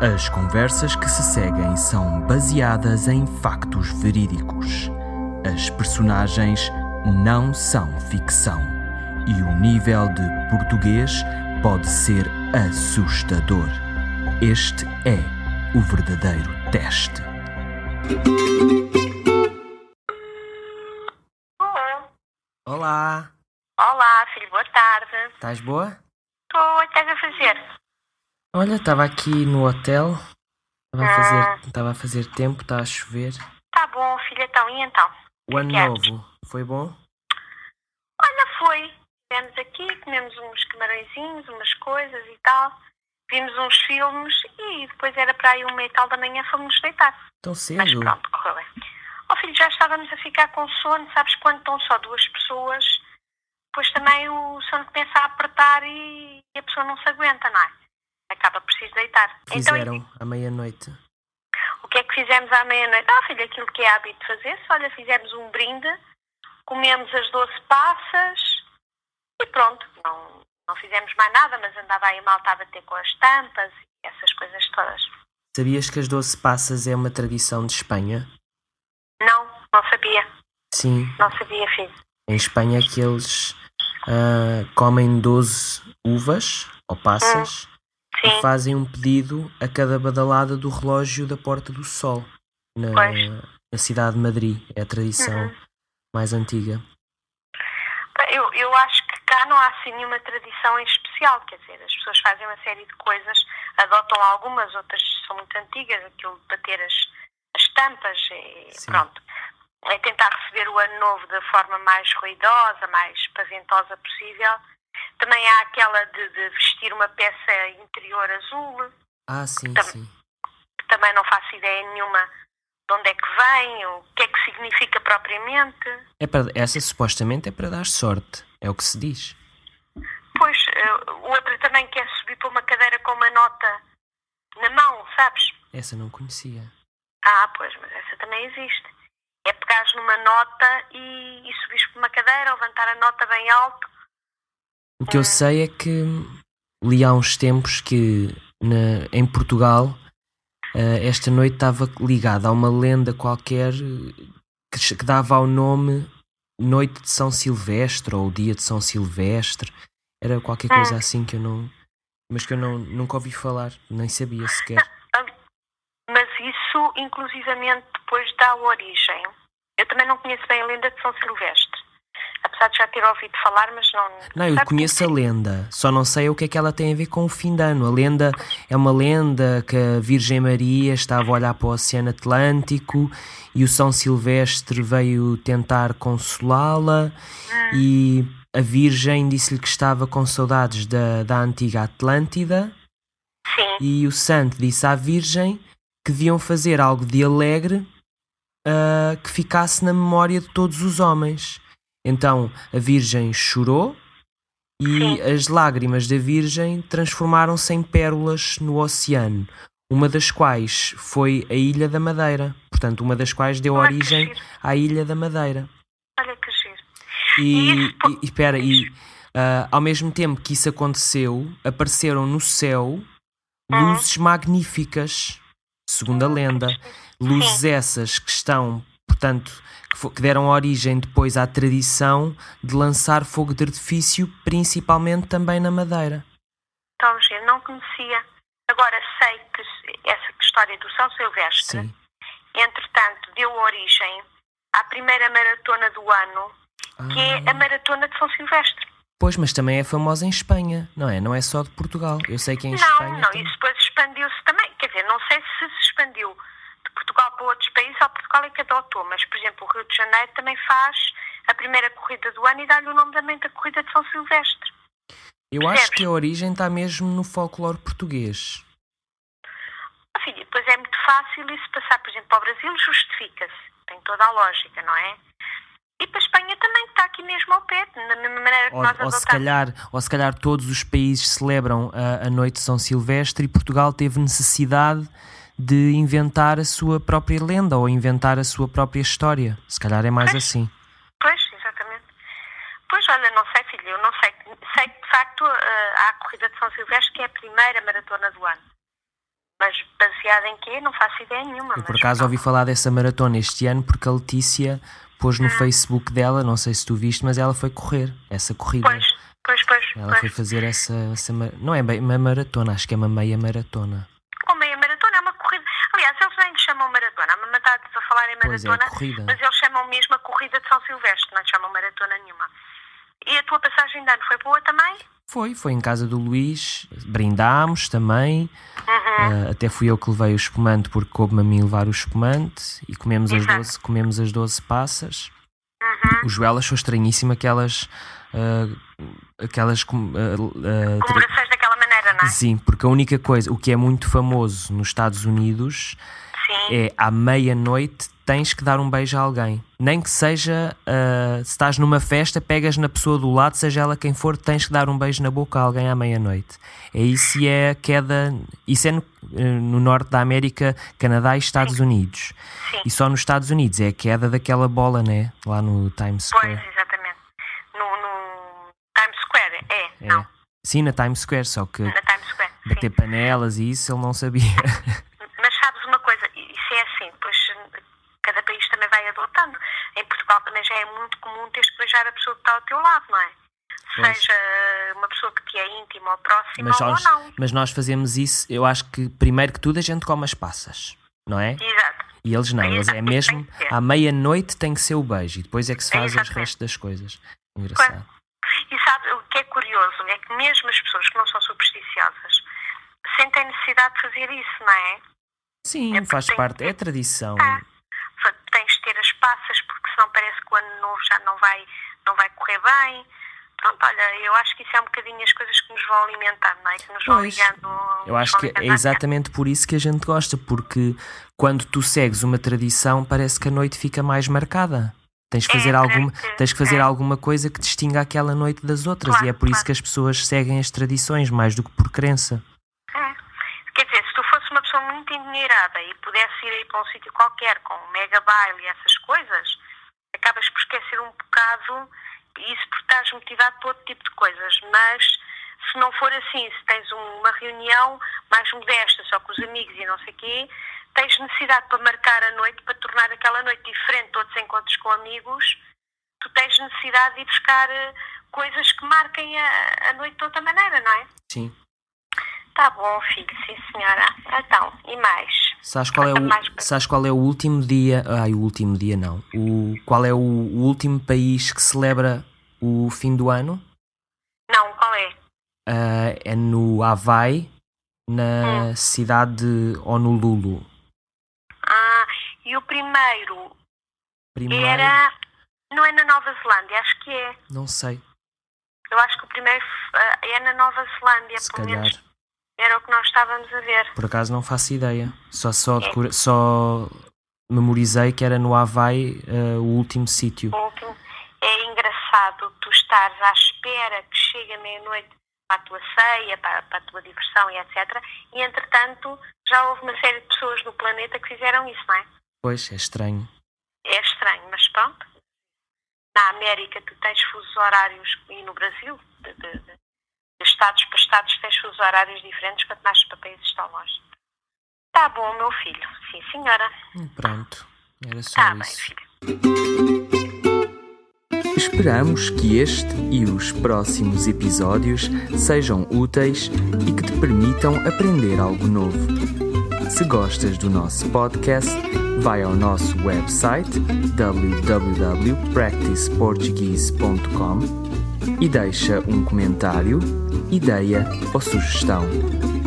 As conversas que se seguem são baseadas em factos verídicos. As personagens não são ficção. E o nível de português pode ser assustador. Este é o verdadeiro teste. Olá, Olá, filho, boa tarde. estás boa? Estou, o que estás a fazer? Olha, estava aqui no hotel, estava a fazer, estava a fazer tempo, está a chover. Tá bom, filha, então, e então? O ano novo foi bom? Olha, foi. Estivemos aqui, comemos uns camarõezinhos, umas coisas e tal. Vimos uns filmes e depois era para aí uma e tal da manhã fomos deitar. Tão Mas cedo? pronto, correu bem. Ó filho, já estávamos a ficar com sono, sabes quando estão só duas pessoas, depois também o sono começa a apertar e a pessoa não se aguenta, não é? Acaba por se deitar. Então, Fizeram à meia-noite. O que é que fizemos à meia-noite? Ah, filho, aquilo que é hábito fazer-se. Olha, fizemos um brinde, comemos as doce passas e pronto. Não, não fizemos mais nada, mas andava aí mal, estava a ter com as tampas e essas coisas todas. Sabias que as doce passas é uma tradição de Espanha? Não, não sabia. Sim, Não sabia, filho. em Espanha é que eles ah, comem 12 uvas ou passas Sim, fazem um pedido a cada badalada do relógio da Porta do Sol na, na cidade de Madrid. É a tradição Uhum. mais antiga. eu, eu acho que cá não há assim nenhuma tradição em especial. Quer dizer, as pessoas fazem uma série de coisas, adotam algumas, outras são muito antigas, aquilo de bater as, as tampas e Sim. pronto. É tentar receber o ano novo da forma mais ruidosa, mais paventosa possível. Também há aquela de, de vestir uma peça interior azul, Ah, sim, Tam- sim. também não faço ideia nenhuma de onde é que vem, o que é que significa propriamente. É para, essa supostamente é para dar sorte, é o que se diz. Pois, eh, outra também quer subir para uma cadeira com uma nota na mão, sabes? Essa não conhecia. Ah, pois, mas essa também existe. É pegares numa nota e, e subires para uma cadeira, levantar a nota bem alto. O que eu sei é que li há uns tempos que na- em Portugal eh, esta noite estava ligada a uma lenda qualquer que, que dava ao nome Noite de São Silvestre ou Dia de São Silvestre. Era qualquer coisa assim que eu não. Mas que eu não, nunca ouvi falar, nem sabia sequer. Mas isso, inclusivamente, depois dá origem. Eu também não conheço bem a lenda de São Silvestre. Apesar de já ter ouvido falar, mas não. Não, eu conheço a lenda, só não sei o que é que ela tem a ver com o fim de ano. A lenda é uma lenda que a Virgem Maria estava a olhar para o Oceano Atlântico e o São Silvestre veio tentar consolá-la e a Virgem disse-lhe que estava com saudades da, da antiga Atlântida Sim, e o santo disse à Virgem que deviam fazer algo de alegre ah, que ficasse na memória de todos os homens. Então a Virgem chorou e Sim. as lágrimas da Virgem transformaram-se em pérolas no oceano, uma das quais foi a Ilha da Madeira. Portanto, uma das quais deu Olha origem à Ilha da Madeira. olha que giro. E, E e- espera, e ah, ao mesmo tempo que isso aconteceu, apareceram no céu Hum. luzes magníficas, segundo a lenda. Luzes essas que estão, portanto, que, que deram origem depois à tradição de lançar fogo de artifício, principalmente também na Madeira. Então, giro, não conhecia. Agora sei que essa história do São Silvestre, Sim. entretanto, deu origem à primeira maratona do ano, que é Ah, a maratona de São Silvestre. pois, mas também é famosa em Espanha, não é? Não é só de Portugal. Eu sei que em não, Espanha. não, tem- isso depois expandiu-se também. Quer dizer, não sei se se expandiu para outros países ou Portugal é que adotou, mas, por exemplo, o Rio de Janeiro também faz a primeira corrida do ano e dá-lhe o nome também da corrida de São Silvestre. Eu acho que a origem está mesmo no folclore português. Ah, filha, depois é muito fácil isso passar, por exemplo, para o Brasil justifica-se. Tem toda a lógica, não é? E para a Espanha também, está aqui mesmo ao pé, da mesma maneira que Ou, nós ou se calhar, ou se calhar todos os países celebram a, a noite de São Silvestre e Portugal teve necessidade de inventar a sua própria lenda ou inventar a sua própria história. Se calhar é mais Pois. assim. Pois, exatamente. Pois, olha, não sei, filho, eu não sei. Sei que, de facto, eh, há a corrida de São Silvestre, que é a primeira maratona do ano. Mas baseado em quê? Não faço ideia nenhuma. Eu por acaso ouvi falar dessa maratona este ano porque a Letícia pôs Hum. no Facebook dela, não sei se tu viste, mas ela foi correr essa corrida. Pois, pois, pois. Ela pois. foi fazer essa, essa não é bem uma maratona, acho que é uma meia maratona. Ou meia maratona, é uma corrida. Aliás, eles nem lhe chamam maratona. A falar em é, maratona, corrida. mas eles chamam mesmo a corrida de São Silvestre, não chamam maratona nenhuma. E a tua passagem de ano foi boa também? Foi, foi em casa do Luís, brindámos também. Uhum. ah, até fui eu que levei o espumante porque coube-me a mim levar o espumante e comemos as Exato. 12, comemos as 12 passas. Uhum. O Joel achou estranhíssimo aquelas. ah, aquelas. Comemorações daquela maneira, não é? Sim, porque a única coisa, o que é muito famoso nos Estados Unidos Sim. é à meia-noite tens que dar um beijo a alguém. Nem que seja, ah, se estás numa festa, pegas na pessoa do lado, seja ela quem for, tens que dar um beijo na boca a alguém à meia-noite. É isso e é a queda. Isso é no, eh, no norte da América, Canadá e Estados Unidos. Sim. E só nos Estados Unidos é a queda daquela bola, né? Lá no Times Pois, Square. exatamente. No, no Times Square, é, É. não. Sim, na Times Square, só que Na Times Square, sim. bater panelas e isso ele não sabia. Mas sabes uma coisa, isso é assim, pois cada país também vai adotando. Em Portugal também já é muito beijar a pessoa que está ao teu lado, não é? Pois. Seja uma pessoa que te é íntima ou próxima Mas ou nós, não. mas nós fazemos isso, eu acho que primeiro que tudo a gente come as passas, não é? Exato. E eles não, eles é mesmo tem à meia-noite tem que ser o beijo e depois é que se faz o Exatamente. resto das coisas. Engraçado. E sabe, o que é curioso é que mesmo as pessoas que não são supersticiosas sentem necessidade de fazer isso, não é? Sim, É faz tem- parte, é tradição. Ah, Fa- tens de ter as passas porque senão parece que o ano novo já não vai, não vai correr bem. Pronto, olha, eu acho que isso é um bocadinho as coisas que nos vão alimentando, não é? Que nos vão Pois. ligando. Eu acho vão que é exatamente por isso que a gente gosta, porque quando tu segues uma tradição, parece que a noite fica mais marcada. Tens que É, fazer, alguma, parece que- tens que fazer é. alguma coisa que distinga aquela noite das outras, Claro, e é por isso claro. que as pessoas seguem as tradições mais do que por crença. É. Quer dizer, se tu fosse uma pessoa muito endinheirada e pudesse ir aí para um sítio qualquer com um mega baile e essas coisas, acabas por esquecer um bocado isso porque estás motivado para outro tipo de coisas. Mas se não for assim, se tens uma reunião mais modesta, só com os amigos e não sei o quê, tens necessidade para marcar a noite, para tornar aquela noite diferente de outros encontros com amigos, tu tens necessidade de ir buscar eh, coisas que marquem a, a noite de outra maneira, não é? Sim. Tá bom, filho, sim senhora. Então, e mais? Sabes qual é mais o, sabes qual é o último dia? Ai, o último dia não. O, qual é o, o último país que celebra o fim do ano? Não, qual é? Ah, é no Havaí, Hum. na cidade de Honolulu. Ah, e o primeiro Primeiro, era. Não é na Nova Zelândia, acho que é. não sei, Eu acho que o primeiro ah, é na Nova Zelândia, se pelo calhar. menos era o que nós estávamos a ver. Por acaso não faço ideia. Só, só, decora- só memorizei que era no Havaí ah, o último sítio. É engraçado tu estares à espera que chegue a meia-noite para a tua ceia, para, para a tua diversão e etc. E entretanto já houve uma série de pessoas no planeta que fizeram isso, não é? Pois, é estranho. É estranho, mas pronto. Na América tu tens fusos horários e no Brasil, de- de- de estados para estados, tens fusos horários diferentes quanto mais os países estão longe. Tá bom, meu filho. Sim, senhora. Pronto, era só Tá bem, isso. filho. Esperamos que este e os próximos episódios sejam úteis e que te permitam aprender algo novo. Se gostas do nosso podcast, vai ao nosso website www.practiceportuguese.com e deixa um comentário, ideia ou sugestão.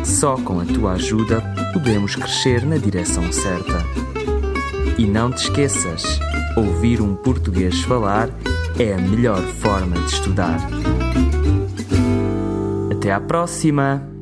Só com a tua ajuda podemos crescer na direção certa. E não te esqueças, ouvir um português falar é a melhor forma de estudar. Até à próxima!